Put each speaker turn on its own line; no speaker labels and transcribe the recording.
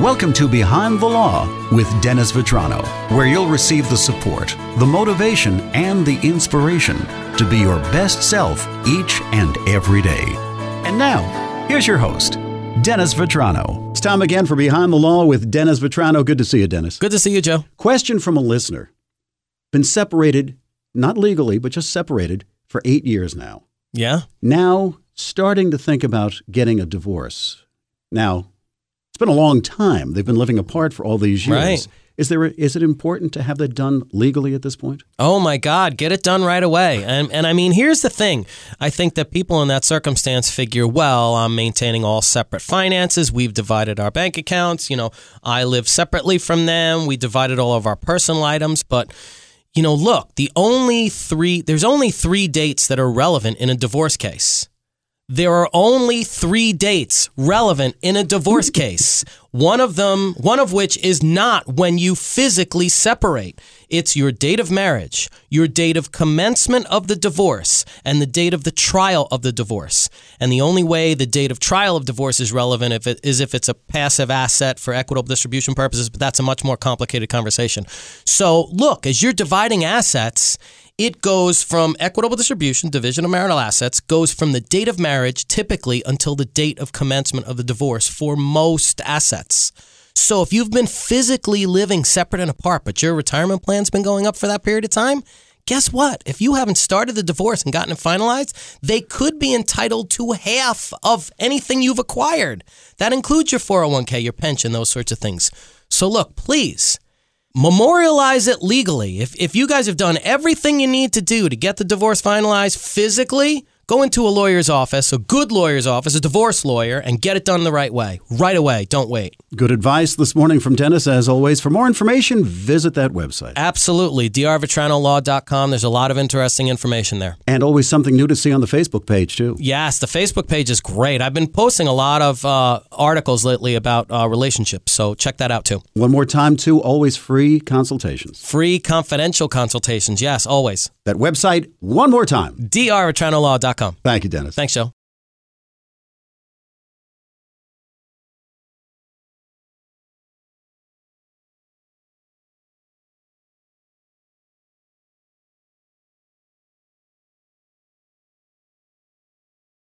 Welcome to Behind the Law with Dennis Vetrano, where you'll receive the support, the motivation, and the inspiration to be your best self each and every day. And now, here's your host, Dennis Vetrano. It's time again for Behind the Law with Dennis Vetrano. Good to see you, Dennis.
Good to see you, Joe.
Question from a listener Been separated, not legally, but just separated for eight years now.
Yeah.
Now, starting to think about getting a divorce. Now, it's been a long time. They've been living apart for all these years.
Right.
Is there? A, is it important to have that done legally at this point?
Oh my God, get it done right away. And and I mean, here's the thing. I think that people in that circumstance figure, well, I'm maintaining all separate finances. We've divided our bank accounts. You know, I live separately from them. We divided all of our personal items, but you know, look, the only three there's only three dates that are relevant in a divorce case. There are only three dates relevant in a divorce case. One of them, one of which is not when you physically separate. It's your date of marriage, your date of commencement of the divorce, and the date of the trial of the divorce. And the only way the date of trial of divorce is relevant if it, is if it's a passive asset for equitable distribution purposes, but that's a much more complicated conversation. So, look, as you're dividing assets, it goes from equitable distribution, division of marital assets, goes from the date of marriage typically until the date of commencement of the divorce for most assets. So if you've been physically living separate and apart, but your retirement plan's been going up for that period of time, guess what? If you haven't started the divorce and gotten it finalized, they could be entitled to half of anything you've acquired. That includes your 401k, your pension, those sorts of things. So look, please memorialize it legally. If, if you guys have done everything you need to do to get the divorce finalized physically, go into a lawyer's office, a good lawyer's office, a divorce lawyer, and get it done the right way. Right away. Don't wait.
Good advice this morning from Dennis, as always. For more information, visit that website.
Absolutely. drvetranolaw.com. There's a lot of interesting information there.
And always something new to see on the Facebook page, too.
Yes, the Facebook page is great. I've been posting a lot of uh, articles lately about uh, relationships, so check that out too.
One more time, too, always free consultations.
Free confidential consultations. Yes, always.
That website, one more time.
drvetranolaw.com.
Thank you, Dennis.
Thanks, Joe.